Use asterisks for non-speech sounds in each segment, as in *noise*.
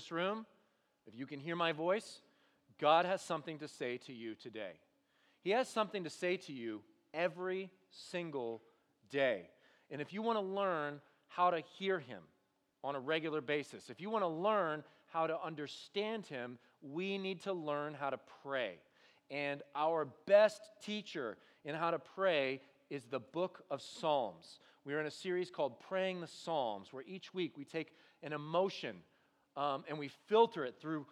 this room, if you can hear my voice, God has something to say to you today. He has something to say to you every single day. And if you want to learn how to hear Him on a regular basis, if you want to learn how to understand Him, we need to learn how to pray. And our best teacher in how to pray is the book of Psalms. We are in a series called Praying the Psalms, where each week we take an emotion um, and we filter it through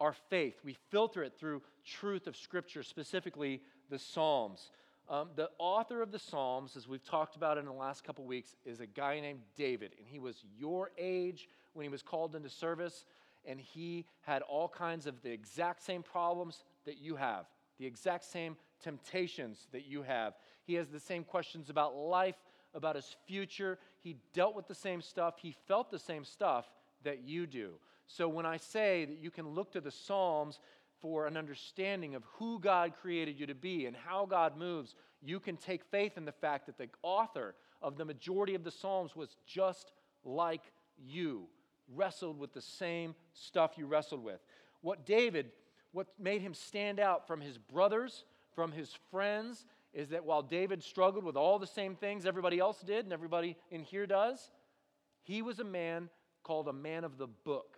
our faith. We filter it through truth of Scripture, specifically the Psalms. Um, the author of the Psalms, as we've talked about in the last couple weeks, is a guy named David, and he was your age when he was called into service, and he had all kinds of the exact same problems that you have, the exact same temptations that you have. He has the same questions about life, about his future. He dealt with the same stuff, he felt the same stuff that you do. So when I say that you can look to the Psalms for an understanding of who God created you to be and how God moves, you can take faith in the fact that the author of the majority of the Psalms was just like you, wrestled with the same stuff you wrestled with. What David, what made him stand out from his brothers, from his friends, is that while David struggled with all the same things everybody else did and everybody in here does, he was a man called a man of the book.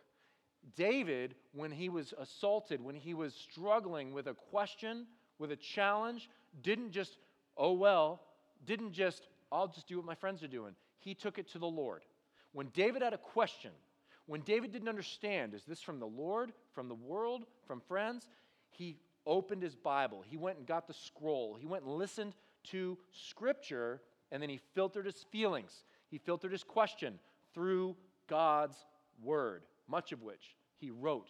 David, when he was assaulted, when he was struggling with a question, with a challenge, didn't just, oh well, didn't just, I'll just do what my friends are doing. He took it to the Lord. When David had a question, when David didn't understand, is this from the Lord, from the world, from friends? He opened his Bible. He went and got the scroll. He went and listened to Scripture, and then he filtered his feelings. He filtered his question through God's Word much of which he wrote,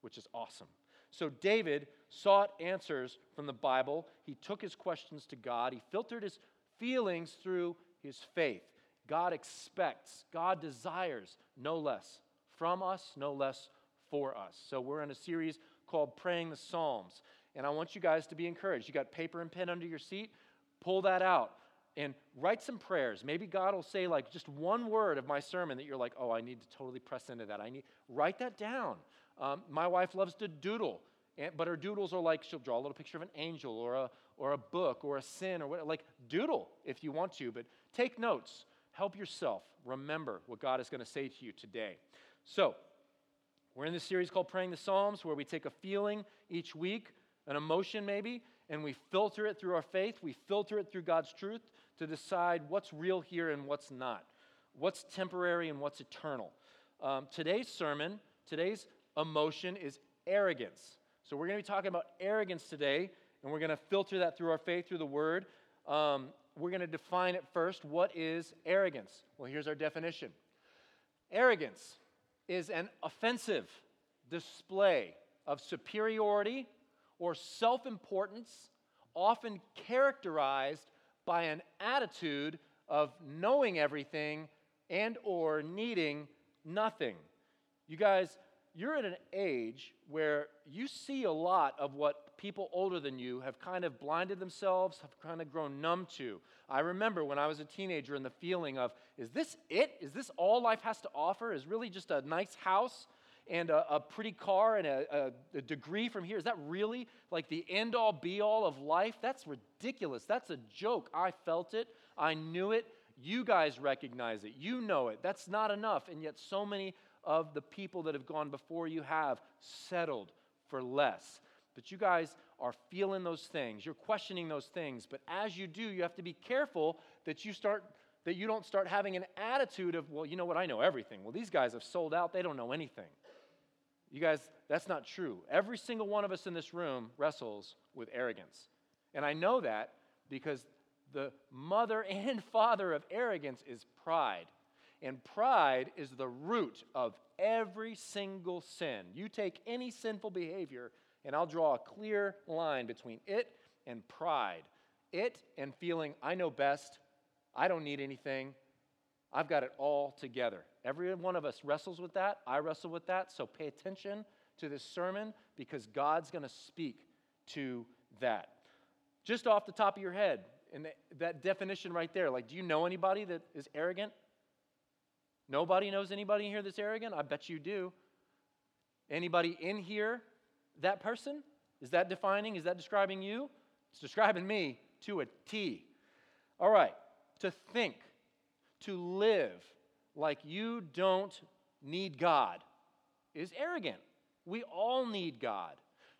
which is awesome. So David sought answers from the Bible. He took his questions to God. He filtered his feelings through his faith. God expects, God desires no less from us, no less for us. So we're in a series called Praying the Psalms. And I want you guys to be encouraged. You got paper and pen under your seat? Pull that out and write some prayers. Maybe God will say like just one word of my sermon that you're like, oh, I need to totally press into that. I need write that down. Um, my wife loves to doodle, and, but her doodles are like she'll draw a little picture of an angel or a or a book or a sin or what. Like doodle if you want to, but take notes. Help yourself remember what God is going to say to you today. So. We're in this series called Praying the Psalms, where we take a feeling each week, an emotion maybe, and we filter it through our faith. We filter it through God's truth to decide what's real here and what's not, what's temporary and what's eternal. Um, today's sermon, today's emotion is arrogance. So we're going to be talking about arrogance today, and we're going to filter that through our faith, through the Word. Um, we're going to define it first. What is arrogance? Well, here's our definition arrogance is an offensive display of superiority or self importance, often characterized by an attitude of knowing everything and or needing nothing. You guys, you're at an age where you see a lot of what people older than you have kind of blinded themselves, have kind of grown numb to. I remember when I was a teenager and the feeling of, is this it? Is this all life has to offer? Is really just a nice house and a, a pretty car and a, a, a degree from here, is that really like the end all be all of life? That's ridiculous. That's a joke. I felt it, I knew it. You guys recognize it. You know it. That's not enough. And yet, so many of the people that have gone before you have settled for less. But you guys are feeling those things. You're questioning those things. But as you do, you have to be careful that you start that you don't start having an attitude of, well, you know what, I know everything. Well, these guys have sold out, they don't know anything. You guys, that's not true. Every single one of us in this room wrestles with arrogance. And I know that because the mother *laughs* and father of arrogance is pride. And pride is the root of every single sin. You take any sinful behavior, and I'll draw a clear line between it and pride. It and feeling, I know best, I don't need anything, I've got it all together. Every one of us wrestles with that. I wrestle with that. So pay attention to this sermon because God's going to speak to that. Just off the top of your head, and that definition right there, like, do you know anybody that is arrogant? Nobody knows anybody here that's arrogant? I bet you do. Anybody in here that person? Is that defining? Is that describing you? It's describing me to a T. All right, to think, to live like you don't need God is arrogant. We all need God.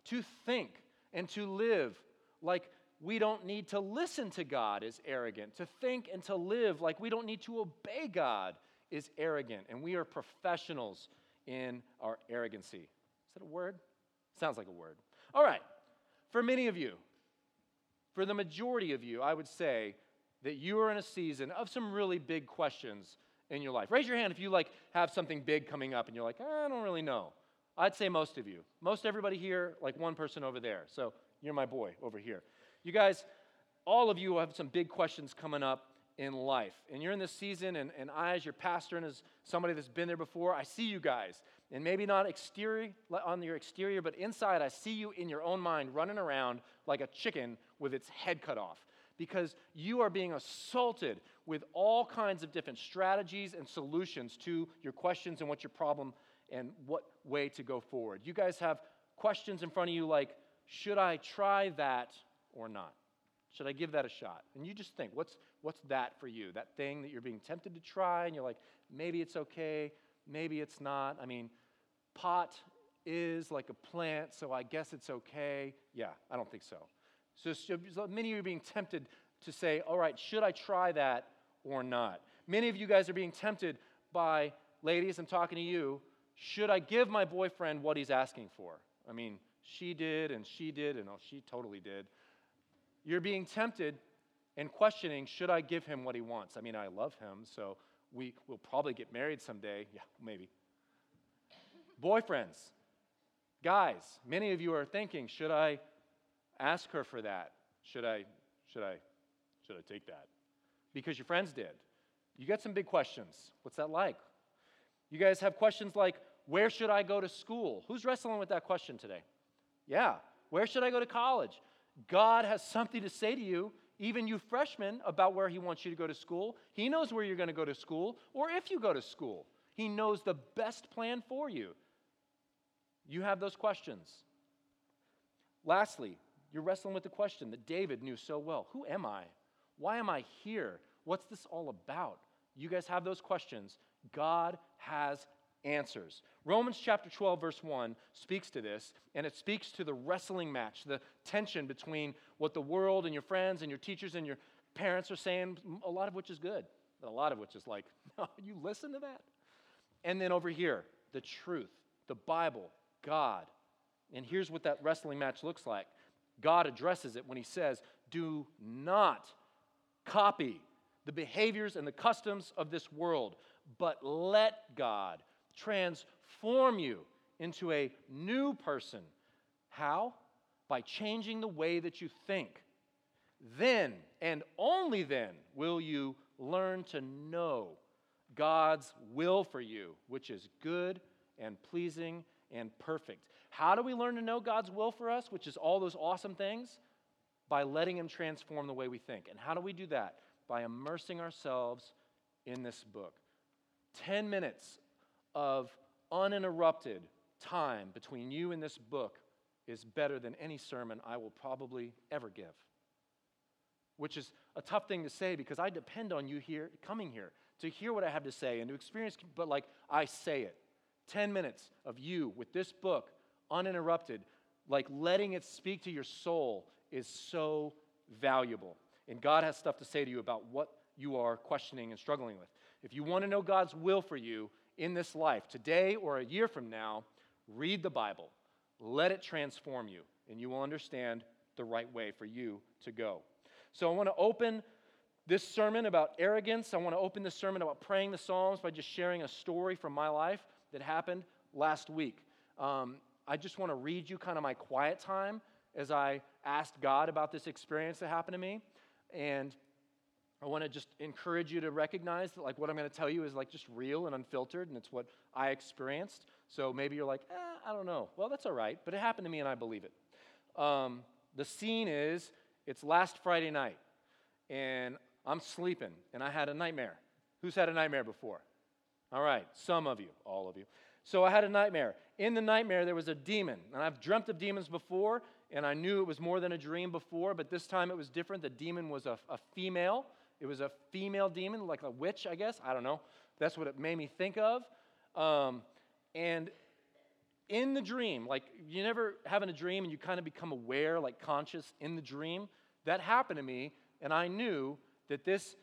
To think and to live like we don't need to listen to God is arrogant. To think and to live like we don't need to obey God is arrogant. And we are professionals in our arrogancy. Is that a word? Sounds like a word. All right. For many of you, for the majority of you, I would say that you are in a season of some really big questions in your life. Raise your hand if you like have something big coming up and you're like, I don't really know. I'd say most of you. Most everybody here, like one person over there. So you're my boy over here. You guys, all of you have some big questions coming up in life. And you're in this season, and, and I, as your pastor and as somebody that's been there before, I see you guys. And maybe not exterior on your exterior, but inside, I see you in your own mind running around like a chicken with its head cut off. Because you are being assaulted with all kinds of different strategies and solutions to your questions and what your problem and what way to go forward. You guys have questions in front of you like, should I try that or not? Should I give that a shot? And you just think, what's, what's that for you? That thing that you're being tempted to try, and you're like, maybe it's okay, maybe it's not. I mean, pot is like a plant, so I guess it's okay. Yeah, I don't think so. So, so many of you are being tempted to say, all right, should I try that or not? Many of you guys are being tempted by, ladies, I'm talking to you, should I give my boyfriend what he's asking for? I mean, she did, and she did, and oh, she totally did. You're being tempted and questioning, should I give him what he wants? I mean, I love him, so we will probably get married someday. Yeah, maybe. Boyfriends, guys, many of you are thinking, should I ask her for that? Should I, should I, should I take that? Because your friends did. You got some big questions. What's that like? You guys have questions like, where should I go to school? Who's wrestling with that question today? Yeah. Where should I go to college? God has something to say to you, even you freshmen, about where He wants you to go to school. He knows where you're going to go to school, or if you go to school. He knows the best plan for you. You have those questions. Lastly, you're wrestling with the question that David knew so well Who am I? Why am I here? What's this all about? You guys have those questions. God has answers. Romans chapter 12, verse 1 speaks to this, and it speaks to the wrestling match, the tension between what the world and your friends and your teachers and your parents are saying, a lot of which is good, a lot of which is like, *laughs* no, you listen to that? And then over here, the truth, the Bible, God. And here's what that wrestling match looks like God addresses it when he says, Do not copy the behaviors and the customs of this world, but let God transform you into a new person. How? By changing the way that you think. Then, and only then, will you learn to know God's will for you, which is good and pleasing and perfect. How do we learn to know God's will for us, which is all those awesome things? By letting Him transform the way we think. And how do we do that? By immersing ourselves in this book. 10 minutes of uninterrupted time between you and this book is better than any sermon I will probably ever give. Which is a tough thing to say because I depend on you here coming here to hear what I have to say and to experience, but like I say it. 10 minutes of you with this book uninterrupted, like letting it speak to your soul, is so valuable. And God has stuff to say to you about what you are questioning and struggling with. If you want to know God's will for you in this life, today or a year from now, read the Bible. Let it transform you, and you will understand the right way for you to go. So I want to open this sermon about arrogance. I want to open this sermon about praying the Psalms by just sharing a story from my life that happened last week. Um, I just want to read you kind of my quiet time as I asked God about this experience that happened to me. And I want to just encourage you to recognize that, like, what I'm going to tell you is, like, just real and unfiltered, and it's what I experienced. So maybe you're like, eh, I don't know. Well, that's all right, but it happened to me and I believe it. Um, the scene is it's last Friday night, and I'm sleeping, and I had a nightmare. Who's had a nightmare before? All right, some of you, all of you. So I had a nightmare. In the nightmare, there was a demon. And I've dreamt of demons before, and I knew it was more than a dream before, but this time it was different. The demon was a, a female. It was a female demon, like a witch, I guess. I don't know. That's what it made me think of. Um, and in the dream, like you never having a dream and you kind of become aware, like conscious in the dream, that happened to me, and I knew that this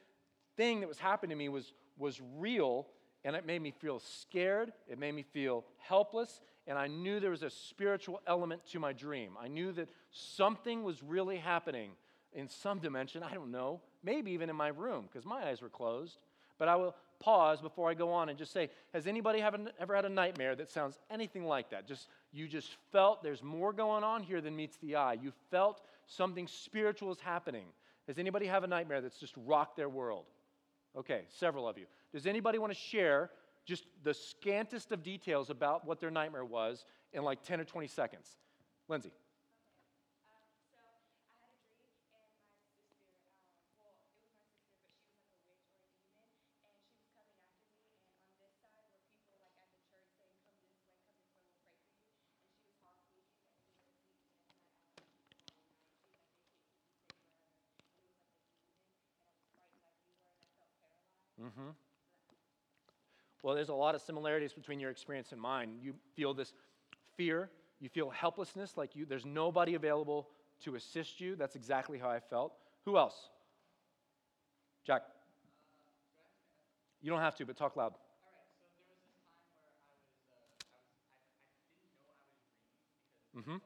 thing that was happening to me was, was real, and it made me feel scared, it made me feel helpless, and I knew there was a spiritual element to my dream. I knew that something was really happening in some dimension, I don't know, maybe even in my room, because my eyes were closed. But I will pause before I go on and just say, has anybody ever had a nightmare that sounds anything like that? Just you just felt there's more going on here than meets the eye. You felt something spiritual is happening. Does anybody have a nightmare that's just rocked their world? Okay, several of you. Does anybody want to share just the scantest of details about what their nightmare was in like 10 or 20 seconds? Lindsay. Mm-hmm. Well, there's a lot of similarities between your experience and mine. You feel this fear, you feel helplessness, like you, there's nobody available to assist you. That's exactly how I felt. Who else? Jack. You don't have to, but talk loud. Mm-hmm.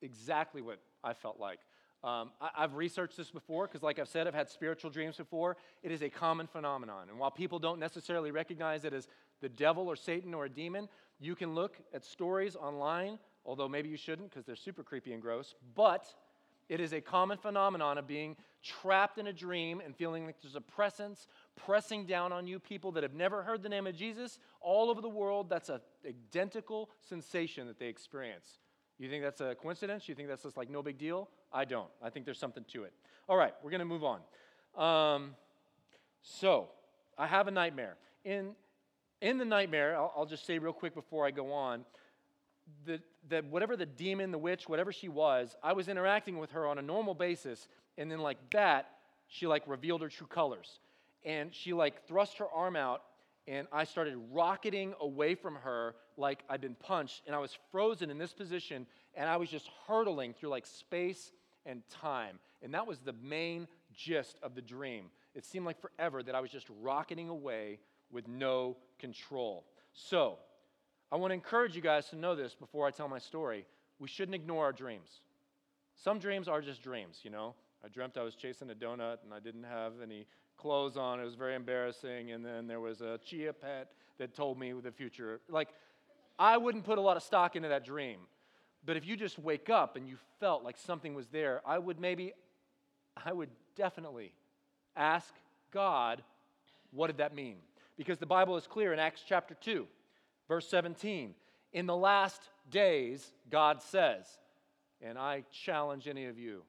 Exactly what I felt like. Um, I, have researched this before because, like I've said, I've had spiritual dreams before. It is a common phenomenon. And while people don't necessarily recognize it as the devil or Satan or a demon, you can look at stories online, although maybe you shouldn't because they're super creepy and gross. But it is a common phenomenon of being trapped in a dream and feeling like there's a presence pressing down on you. People that have never heard the name of Jesus all over the world, that's an identical sensation that they experience. You think that's a coincidence? You think that's just like no big deal? I don't. I think there's something to it. All right, we're going to move on. Um, so, I have a nightmare. In, in the nightmare, I'll, I'll just say real quick before I go on, that, that whatever the demon, the witch, whatever she was, I was interacting with her on a normal basis, and then like that, she like revealed her true colors. And she like thrust her arm out and I started rocketing away from her like I'd been punched, and I was frozen in this position, and I was just hurtling through like space and time. And that was the main gist of the dream. It seemed like forever that I was just rocketing away with no control. So, I want to encourage you guys to know this before I tell my story. We shouldn't ignore our dreams. Some dreams are just dreams, you know. I dreamt I was chasing a donut and I didn't have any clothes on. It was very embarrassing. And then there was a chia pet that told me the future. Like, I wouldn't put a lot of stock into that dream. But if you just wake up and you felt like something was there, I would maybe, I would definitely ask God, what did that mean? Because the Bible is clear in Acts chapter 2, verse 17. In the last days, God says, and I challenge any of you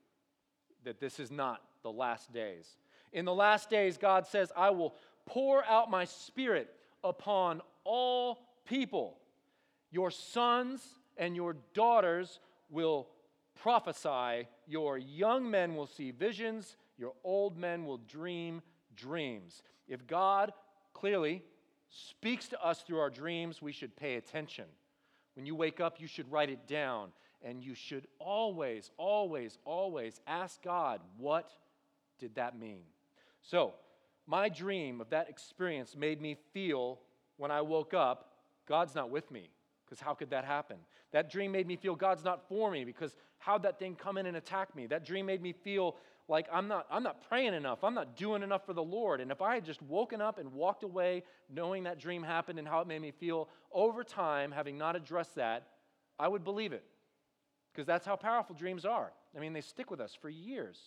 that this is not the last days. In the last days, God says, I will pour out my spirit upon all people. Your sons and your daughters will prophesy, your young men will see visions, your old men will dream dreams. If God clearly speaks to us through our dreams, we should pay attention. When you wake up, you should write it down. And you should always, always, always ask God, what did that mean? So, my dream of that experience made me feel when I woke up, God's not with me. Because how could that happen? That dream made me feel God's not for me because how'd that thing come in and attack me? That dream made me feel like I'm not, I'm not praying enough. I'm not doing enough for the Lord. And if I had just woken up and walked away knowing that dream happened and how it made me feel over time, having not addressed that, I would believe it. Because that's how powerful dreams are. I mean, they stick with us for years.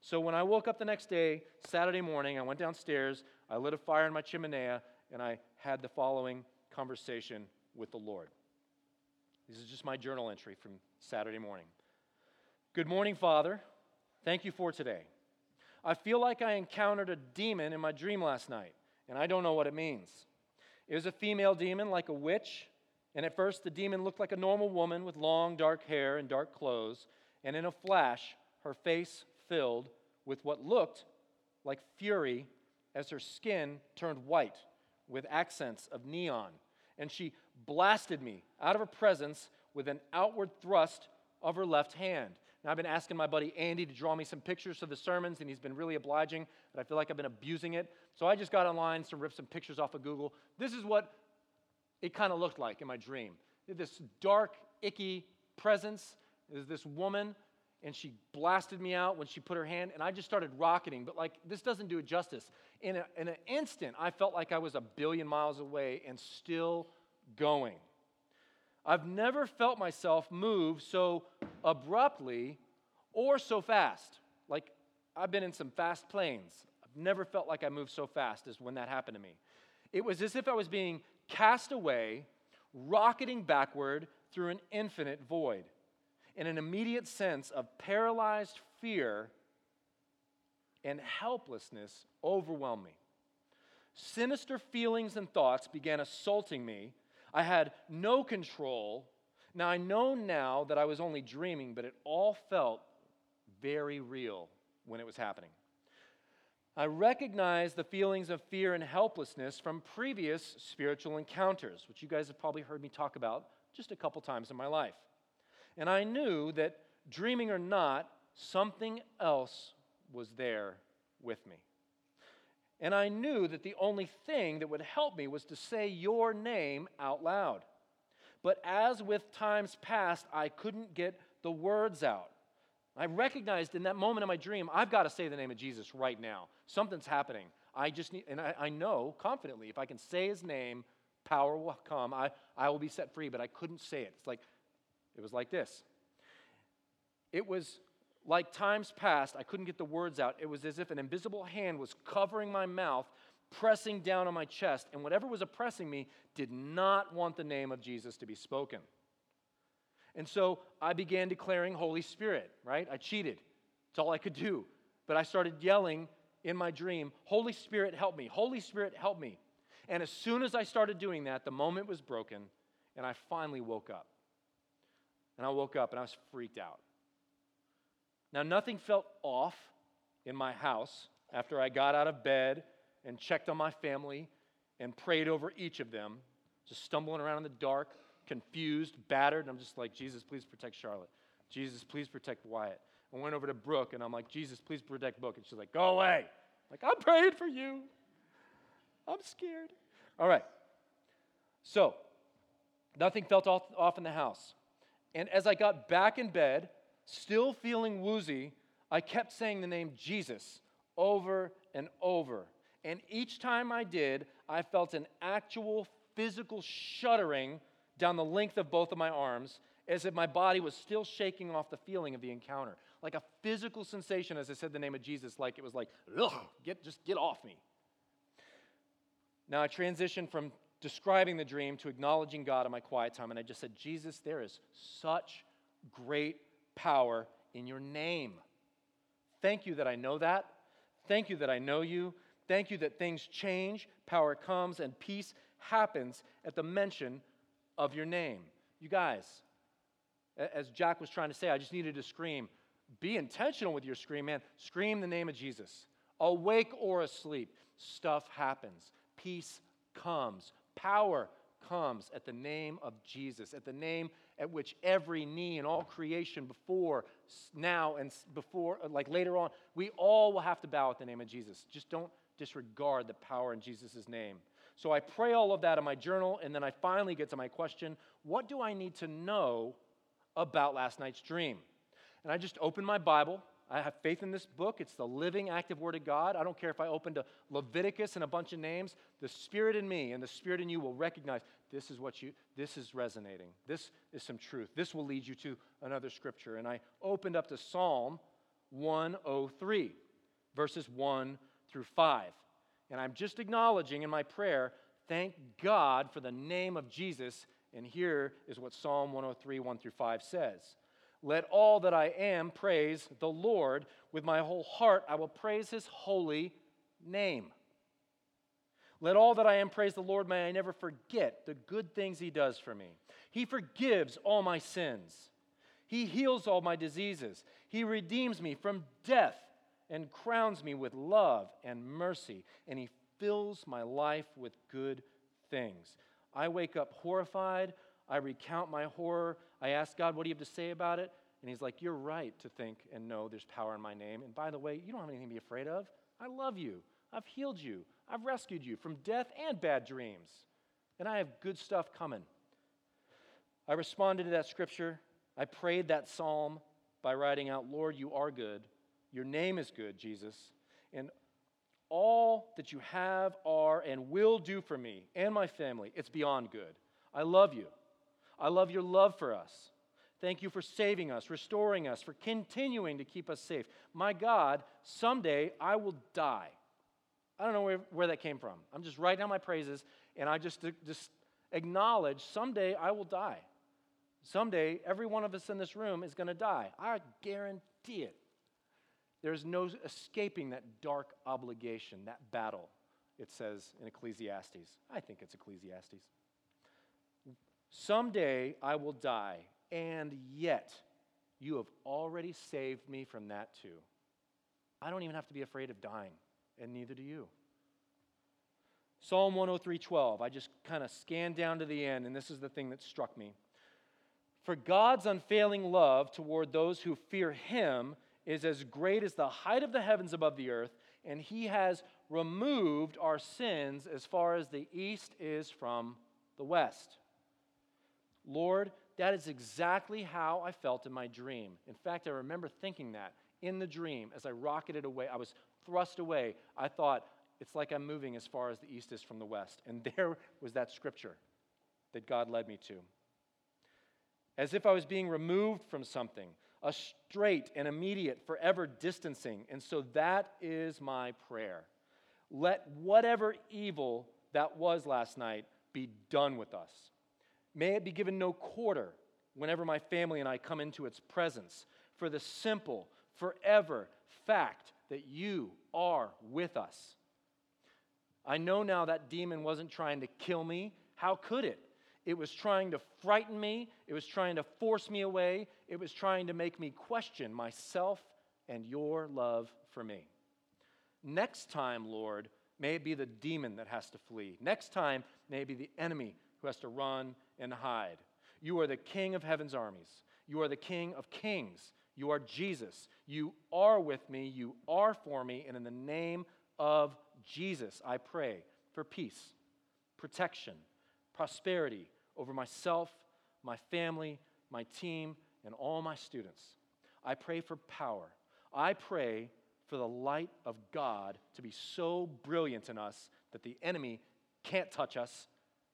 So when I woke up the next day, Saturday morning, I went downstairs, I lit a fire in my chimenea, and I had the following conversation with the Lord. This is just my journal entry from Saturday morning. Good morning, Father. Thank you for today. I feel like I encountered a demon in my dream last night, and I don't know what it means. It was a female demon, like a witch, and at first the demon looked like a normal woman with long, dark hair and dark clothes, and in a flash, her face filled with what looked like fury as her skin turned white with accents of neon. And she blasted me out of her presence with an outward thrust of her left hand. Now, I've been asking my buddy Andy to draw me some pictures of the sermons, and he's been really obliging, but I feel like I've been abusing it. So I just got online to rip some pictures off of Google. This is what it kind of looked like in my dream. This dark, icky presence is this woman, and she blasted me out when she put her hand, and I just started rocketing. But like, this doesn't do it justice. In, a, in an instant, I felt like I was a billion miles away and still going. I've never felt myself move so abruptly or so fast. Like, I've been in some fast planes. I've never felt like I moved so fast as when that happened to me. It was as if I was being cast away, rocketing backward through an infinite void. In an immediate sense of paralyzed fear and helplessness overwhelmed me. Sinister feelings and thoughts began assaulting me I had no control. Now, I know now that I was only dreaming, but it all felt very real when it was happening. I recognized the feelings of fear and helplessness from previous spiritual encounters, which you guys have probably heard me talk about just a couple times in my life. And I knew that, dreaming or not, something else was there with me. And I knew that the only thing that would help me was to say your name out loud. But as with times past, I couldn't get the words out. I recognized in that moment of my dream, I've got to say the name of Jesus right now. Something's happening. I just need, and I, I know confidently, if I can say his name, power will come. I, I will be set free, but I couldn't say it. It's like, it was like this. It was like times past, I couldn't get the words out. It was as if an invisible hand was covering my mouth, pressing down on my chest, and whatever was oppressing me did not want the name of Jesus to be spoken. And so I began declaring Holy Spirit, right? I cheated. It's all I could do. But I started yelling in my dream, Holy Spirit, help me. Holy Spirit, help me. And as soon as I started doing that, the moment was broken, and I finally woke up. And I woke up and I was freaked out. Now, nothing felt off in my house after I got out of bed and checked on my family and prayed over each of them, just stumbling around in the dark, confused, battered. And I'm just like, Jesus, please protect Charlotte. Jesus, please protect Wyatt. I went over to Brooke and I'm like, Jesus, please protect Brooke. And she's like, go away. I'm like, I'm praying for you. I'm scared. All right. So, nothing felt off, off in the house. And as I got back in bed, Still feeling woozy, I kept saying the name Jesus over and over. And each time I did, I felt an actual physical shuddering down the length of both of my arms as if my body was still shaking off the feeling of the encounter. Like a physical sensation as I said the name of Jesus, like it was like, ugh, get, just get off me. Now I transitioned from describing the dream to acknowledging God in my quiet time, and I just said, Jesus, there is such great power in your name. Thank you that I know that. Thank you that I know you. Thank you that things change, power comes, and peace happens at the mention of your name. You guys, as Jack was trying to say, I just needed to scream. Be intentional with your scream, man. Scream the name of Jesus. Awake or asleep, stuff happens. Peace comes. Power comes at the name of Jesus, at the name at which every knee in all creation before, now, and before, uh, like later on, we all will have to bow at the name of Jesus. Just don't disregard the power in Jesus' name. So I pray all of that in my journal, and then I finally get to my question what do I need to know about last night's dream? And I just open my Bible I have faith in this book. It's the living, active Word of God. I don't care if I open to Leviticus and a bunch of names. The Spirit in me and the Spirit in you will recognize this is what you, this is resonating. This is some truth. This will lead you to another scripture. And I opened up to Psalm 103, verses 1 through 5. And I'm just acknowledging in my prayer Thank God for the name of Jesus. And here is what Psalm 103, 1 through 5 says Let all that I am praise the Lord. With my whole heart, I will praise his holy name. Let all that I am praise the Lord. May I never forget the good things he does for me. He forgives all my sins, he heals all my diseases, he redeems me from death and crowns me with love and mercy, and he fills my life with good things. I wake up horrified. I recount my horror. I ask God, what do you have to say about it? And He's like, You're right to think and know there's power in my name. And by the way, you don't have anything to be afraid of. I love you. I've healed you. I've rescued you from death and bad dreams. And I have good stuff coming. I responded to that scripture. I prayed that psalm by writing out, Lord, you are good. Your name is good, Jesus. And all that you have, are, and will do for me and my family, it's beyond good. I love you. I love your love for us. Thank you for saving us, restoring us, for continuing to keep us safe. My God, someday I will die. I don't know where, where that came from. I'm just writing down my praises, and I just, just acknowledge someday I will die. Someday, every one of us in this room is going to die. I guarantee it. There's no escaping that dark obligation, that battle, it says in Ecclesiastes. I think it's Ecclesiastes. Someday I will die, and yet you have already saved me from that too. I don't even have to be afraid of dying, and neither do you. Psalm 103:12. I just kind of scanned down to the end, and this is the thing that struck me. For God's unfailing love toward those who fear him is as great as the height of the heavens above the earth, and he has removed our sins as far as the east is from the west. Lord, that is exactly how I felt in my dream. In fact, I remember thinking that in the dream as I rocketed away. I was thrust away. I thought, it's like I'm moving as far as the east is from the west. And *laughs* there was that scripture that God led me to. As if I was being removed from something, a straight and immediate, forever distancing. And so that is my prayer. Let whatever evil that was last night be done with us. May it be given no quarter whenever my family and I come into its presence for the simple, forever fact that you are with us. I know now that demon wasn't trying to kill me. How could it? It was trying to frighten me. It was trying to force me away. It was trying to make me question myself and your love for me. Next time, Lord, may it be the demon that has to flee. Next time, may it be the enemy who has to run and hide. You are the King of heaven's armies. You are the King of kings. You are Jesus. You are with me. You are for me. And in the name of Jesus, I pray for peace, protection, prosperity, over myself, my family, my team, and all my students. I pray for power. I pray for the light of God to be so brilliant in us that the enemy can't touch us,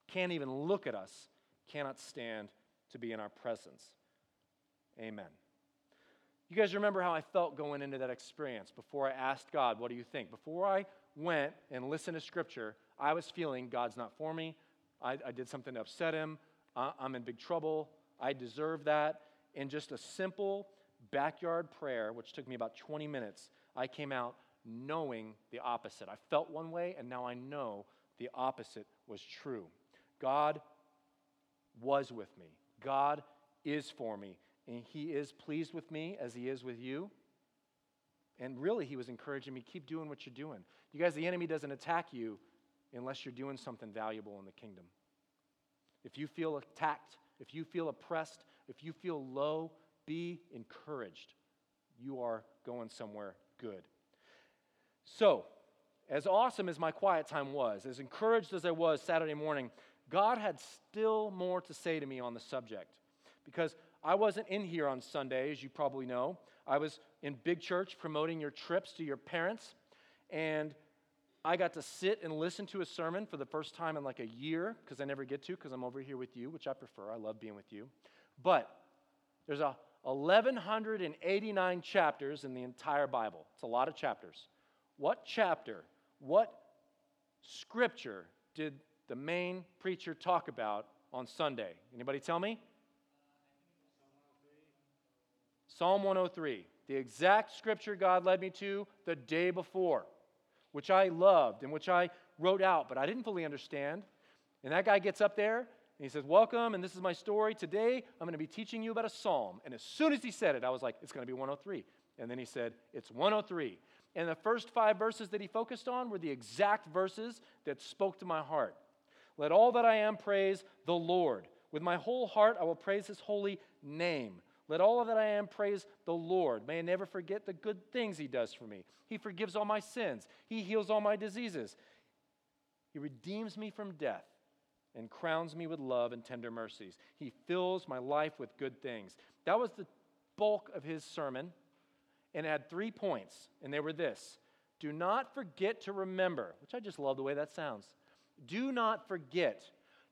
can't even look at us, cannot stand to be in our presence. Amen. You guys remember how I felt going into that experience before I asked God, What do you think? Before I went and listened to Scripture, I was feeling God's not for me, I, I did something to upset him. I'm in big trouble. I deserve that. In just a simple backyard prayer, which took me about 20 minutes, I came out knowing the opposite. I felt one way, and now I know the opposite was true. God was with me, God is for me, and He is pleased with me as He is with you. And really, He was encouraging me keep doing what you're doing. You guys, the enemy doesn't attack you unless you're doing something valuable in the kingdom. If you feel attacked, if you feel oppressed, if you feel low, be encouraged. You are going somewhere good. So, as awesome as my quiet time was, as encouraged as I was Saturday morning, God had still more to say to me on the subject. Because I wasn't in here on Sunday, as you probably know. I was in big church promoting your trips to your parents. And I got to sit and listen to a sermon for the first time in like a year because I never get to because I'm over here with you, which I prefer. I love being with you. But there's a 1189 chapters in the entire Bible. It's a lot of chapters. What chapter, what scripture did the main preacher talk about on Sunday? Anybody tell me? Psalm 103, the exact scripture God led me to the day before, which I loved and which I wrote out, but I didn't fully understand. And that guy gets up there and he says, Welcome, and this is my story. Today, I'm going to be teaching you about a psalm. And as soon as he said it, I was like, It's going to be 103. And then he said, It's 103. And the first five verses that he focused on were the exact verses that spoke to my heart. Let all that I am praise the Lord. With my whole heart, I will praise his holy name. Let all that I am praise the Lord. May I never forget the good things he does for me. He forgives all my sins, he heals all my diseases. He redeems me from death and crowns me with love and tender mercies. He fills my life with good things. That was the bulk of his sermon and had three points, and they were this Do not forget to remember, which I just love the way that sounds. Do not forget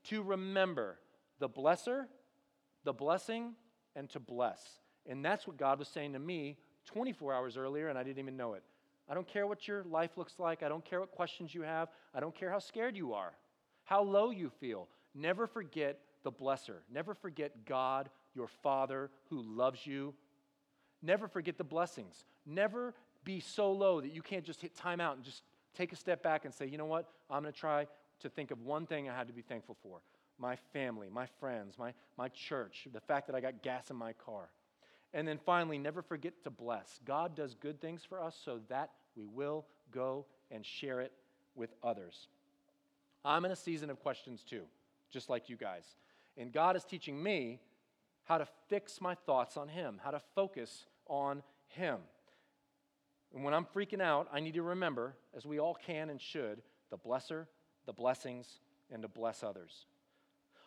to remember the blesser, the blessing, and to bless. And that's what God was saying to me 24 hours earlier, and I didn't even know it. I don't care what your life looks like. I don't care what questions you have. I don't care how scared you are, how low you feel. Never forget the blesser. Never forget God, your Father, who loves you. Never forget the blessings. Never be so low that you can't just hit time out and just take a step back and say, you know what? I'm going to try to think of one thing I had to be thankful for my family, my friends, my, my church, the fact that I got gas in my car. And then finally, never forget to bless. God does good things for us so that we will go and share it with others. I'm in a season of questions too, just like you guys. And God is teaching me how to fix my thoughts on Him, how to focus on Him. And when I'm freaking out, I need to remember, as we all can and should, the blesser, the blessings, and to bless others.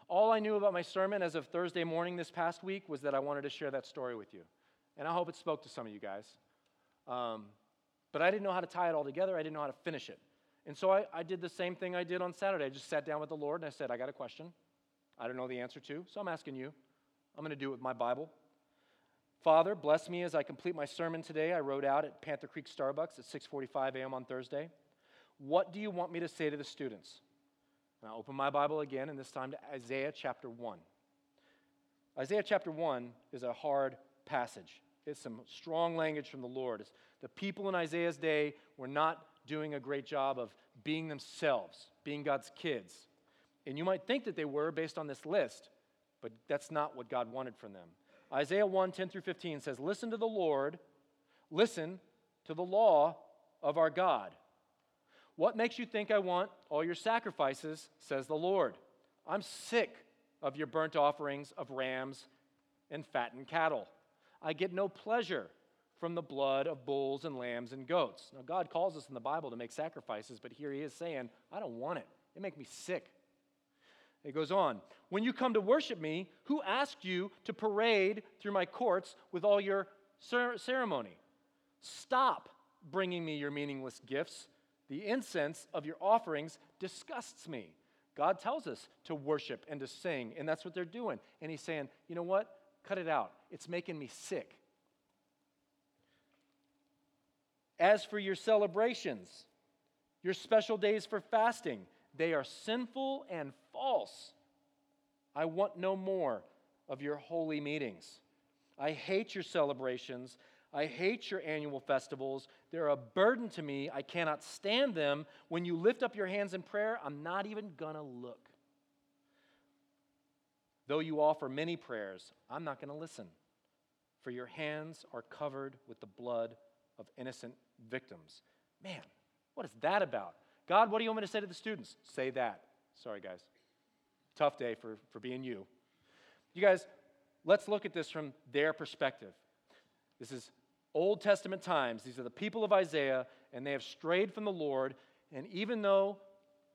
All I knew about my sermon as of Thursday morning this past week was that I wanted to share that story with you. And I hope it spoke to some of you guys. Um, but I didn't know how to tie it all together, I didn't know how to finish it. And so I, I did the same thing I did on Saturday. I just sat down with the Lord and I said, I got a question I don't know the answer to, so I'm asking you. I'm going to do it with my Bible. Father, bless me as I complete my sermon today. I wrote out at Panther Creek Starbucks at 6:45 a.m. on Thursday. What do you want me to say to the students? And I open my Bible again, and this time to Isaiah chapter 1. Isaiah chapter 1 is a hard passage. It's some strong language from the Lord. It's the people in Isaiah's day were not doing a great job of being themselves, being God's kids. And you might think that they were based on this list, but that's not what God wanted from them. Isaiah 1 10 through 15 says, Listen to the Lord, listen to the law of our God. What makes you think I want all your sacrifices, says the Lord? I'm sick of your burnt offerings of rams and fattened cattle. I get no pleasure from the blood of bulls and lambs and goats. Now, God calls us in the Bible to make sacrifices, but here he is saying, I don't want it. It makes me sick. It goes on. When you come to worship me, who asked you to parade through my courts with all your ceremony? Stop bringing me your meaningless gifts. The incense of your offerings disgusts me. God tells us to worship and to sing, and that's what they're doing. And He's saying, you know what? Cut it out. It's making me sick. As for your celebrations, your special days for fasting, they are sinful and false. I want no more of your holy meetings. I hate your celebrations. I hate your annual festivals. They're a burden to me. I cannot stand them. When you lift up your hands in prayer, I'm not even going to look. Though you offer many prayers, I'm not going to listen. For your hands are covered with the blood of innocent victims. Man, what is that about? God, what do you want me to say to the students? Say that. Sorry, guys. Tough day for, for being you. You guys, let's look at this from their perspective. This is Old Testament times. These are the people of Isaiah, and they have strayed from the Lord. And even though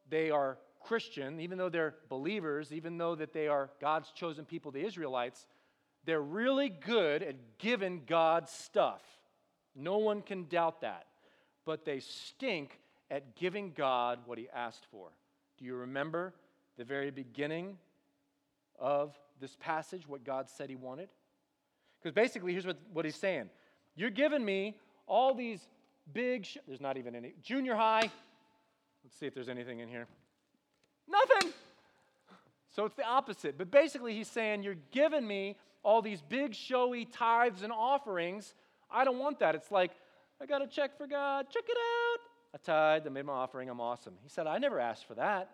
they are Christian, even though they're believers, even though that they are God's chosen people, the Israelites, they're really good at giving God stuff. No one can doubt that. But they stink at giving God what he asked for. Do you remember the very beginning of this passage, what God said he wanted? Because basically, here's what, what he's saying You're giving me all these big, sh- there's not even any, junior high. Let's see if there's anything in here. Nothing. So it's the opposite. But basically, he's saying, You're giving me all these big, showy tithes and offerings. I don't want that. It's like, I got a check for God. Check it out. I tithe, I made my offering, I'm awesome. He said, I never asked for that.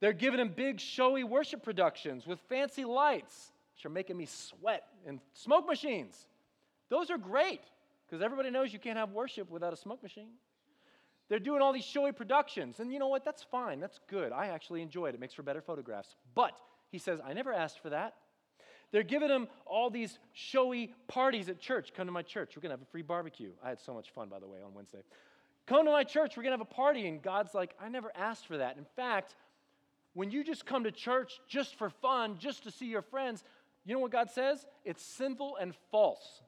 They're giving him big, showy worship productions with fancy lights, which are making me sweat, and smoke machines. Those are great because everybody knows you can't have worship without a smoke machine. They're doing all these showy productions. And you know what? That's fine. That's good. I actually enjoy it. It makes for better photographs. But he says, I never asked for that. They're giving him all these showy parties at church. Come to my church. We're going to have a free barbecue. I had so much fun, by the way, on Wednesday. Come to my church. We're going to have a party. And God's like, I never asked for that. In fact, when you just come to church just for fun, just to see your friends, you know what God says? It's sinful and false.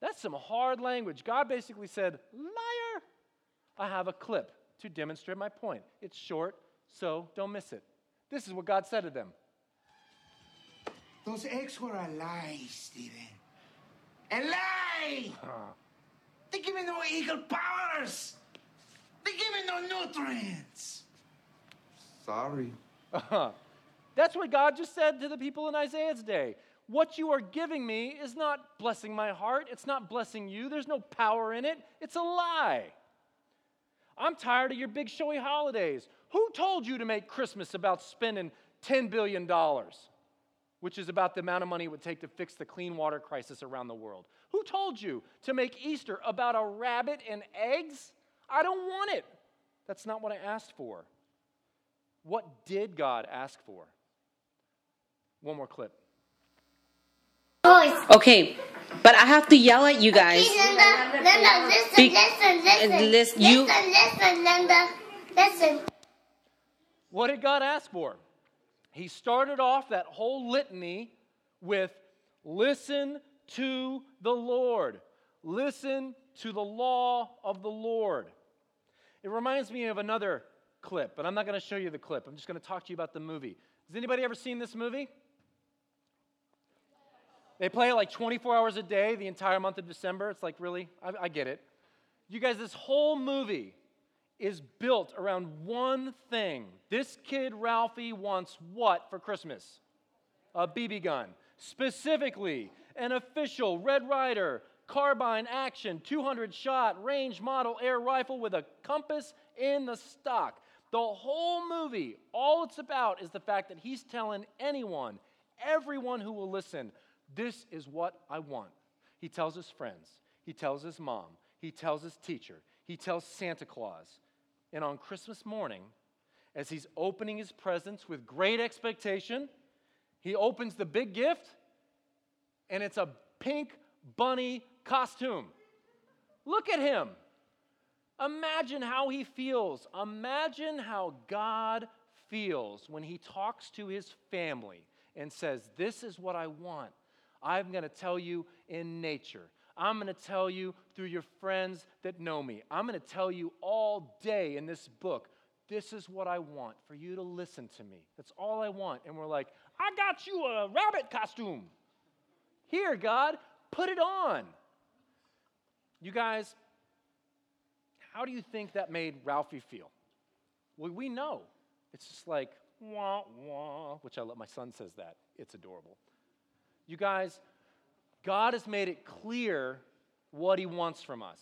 That's some hard language. God basically said, Liar. I have a clip to demonstrate my point. It's short, so don't miss it. This is what God said to them. Those eggs were a lie, Stephen. A lie! Uh-huh. They give me no eagle powers. They give me no nutrients. Sorry. Uh-huh. That's what God just said to the people in Isaiah's day. What you are giving me is not blessing my heart. It's not blessing you. There's no power in it. It's a lie. I'm tired of your big showy holidays. Who told you to make Christmas about spending $10 billion, which is about the amount of money it would take to fix the clean water crisis around the world? Who told you to make Easter about a rabbit and eggs? I don't want it. That's not what I asked for. What did God ask for? One more clip. Okay, but I have to yell at you guys. Linda, Linda, listen, Be- listen, listen. uh, lis- you- Listen, listen, Linda. Listen. What did God ask for? He started off that whole litany with listen to the Lord. Listen to the law of the Lord. It reminds me of another clip, but I'm not going to show you the clip. I'm just going to talk to you about the movie. Has anybody ever seen this movie? They play it like 24 hours a day the entire month of December. It's like, really? I, I get it. You guys, this whole movie is built around one thing. This kid, Ralphie, wants what for Christmas? A BB gun. Specifically, an official Red Ryder carbine action 200 shot range model air rifle with a compass in the stock. The whole movie, all it's about is the fact that he's telling anyone, everyone who will listen, this is what I want. He tells his friends, he tells his mom, he tells his teacher, he tells Santa Claus. And on Christmas morning, as he's opening his presents with great expectation, he opens the big gift, and it's a pink bunny costume. Look at him. Imagine how he feels. Imagine how God feels when he talks to his family and says, This is what I want. I'm going to tell you in nature. I'm going to tell you through your friends that know me. I'm going to tell you all day in this book. This is what I want for you to listen to me. That's all I want. And we're like, I got you a rabbit costume. Here, God, put it on. You guys, how do you think that made Ralphie feel? Well, we know. It's just like, wah, wah, which I love. My son says that. It's adorable. You guys, God has made it clear what He wants from us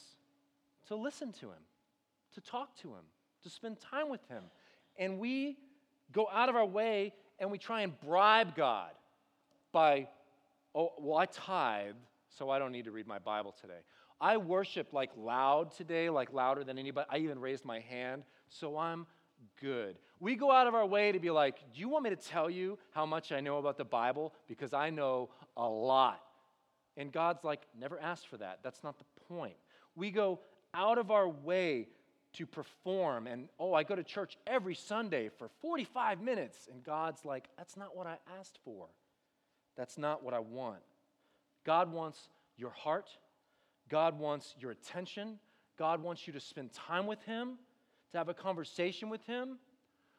to listen to Him, to talk to Him, to spend time with Him. And we go out of our way and we try and bribe God by, oh, well, I tithe, so I don't need to read my Bible today. I worship like loud today, like louder than anybody. I even raised my hand, so I'm good. We go out of our way to be like, do you want me to tell you how much I know about the Bible? Because I know a lot. And God's like, never asked for that. That's not the point. We go out of our way to perform, and oh, I go to church every Sunday for 45 minutes. And God's like, that's not what I asked for. That's not what I want. God wants your heart, God wants your attention, God wants you to spend time with Him, to have a conversation with Him.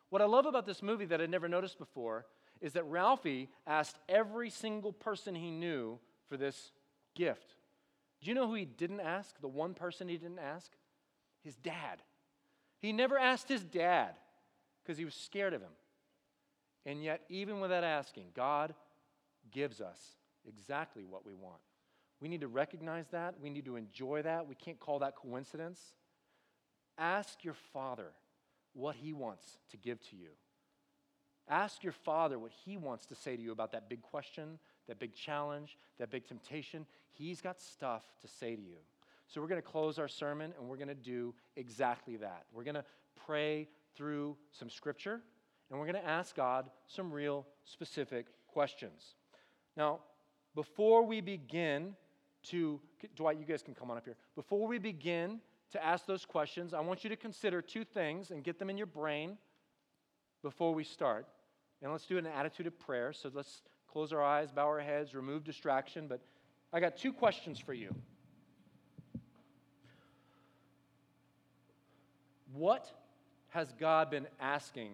What I love about this movie that I never noticed before is that Ralphie asked every single person he knew for this gift. Do you know who he didn't ask? The one person he didn't ask? His dad. He never asked his dad. because he was scared of him. And yet, even without asking, God gives us exactly what we want. We need to recognize that. We need to enjoy that. We can't call that coincidence. Ask your Father what He wants to give to you. Ask your Father what He wants to say to you about that big question, that big challenge, that big temptation. He's got stuff to say to you. So, we're going to close our sermon and we're going to do exactly that. We're going to pray through some scripture and we're going to ask God some real specific questions. Now, before we begin to, Dwight, you guys can come on up here. Before we begin to ask those questions, I want you to consider two things and get them in your brain before we start. And let's do an attitude of prayer. So let's close our eyes, bow our heads, remove distraction. But I got two questions for you. What has God been asking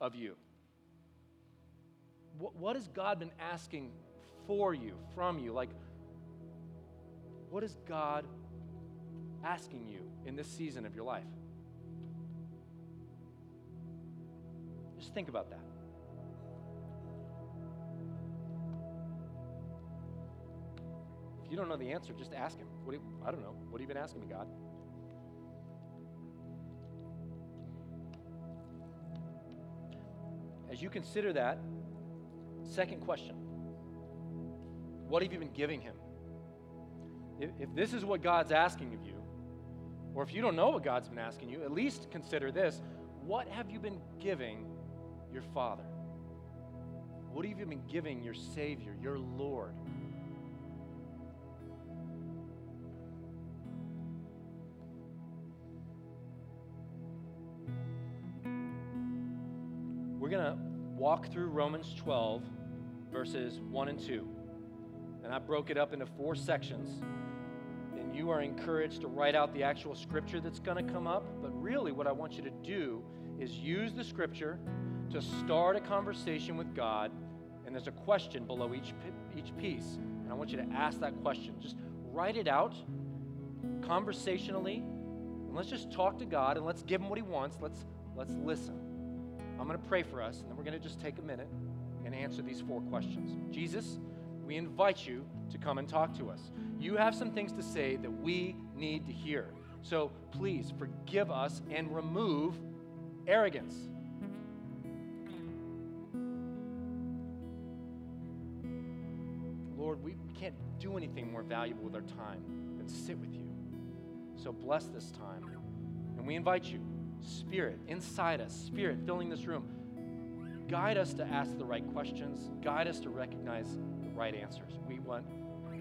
of you? What, what has God been asking for you, from you? Like, what is God asking you in this season of your life? Just think about that. If you don't know the answer, just ask Him. What you, I don't know. What have you been asking me, God? As you consider that, second question What have you been giving Him? If this is what God's asking of you, or if you don't know what God's been asking you, at least consider this what have you been giving your Father? What have you been giving your Savior, your Lord? We're going to walk through Romans 12, verses 1 and 2. And I broke it up into four sections. And you are encouraged to write out the actual scripture that's going to come up. But really, what I want you to do is use the scripture to start a conversation with God. And there's a question below each, each piece. And I want you to ask that question. Just write it out conversationally. And let's just talk to God and let's give him what he wants. Let's, let's listen. I'm going to pray for us, and then we're going to just take a minute and answer these four questions. Jesus, we invite you to come and talk to us. You have some things to say that we need to hear. So please forgive us and remove arrogance. Lord, we can't do anything more valuable with our time than sit with you. So bless this time. And we invite you, Spirit, inside us, Spirit filling this room, guide us to ask the right questions, guide us to recognize right answers. We want,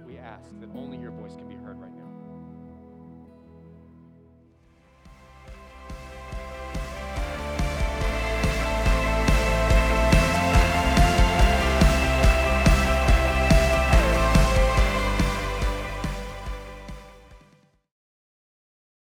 we ask that only your voice can be heard right now.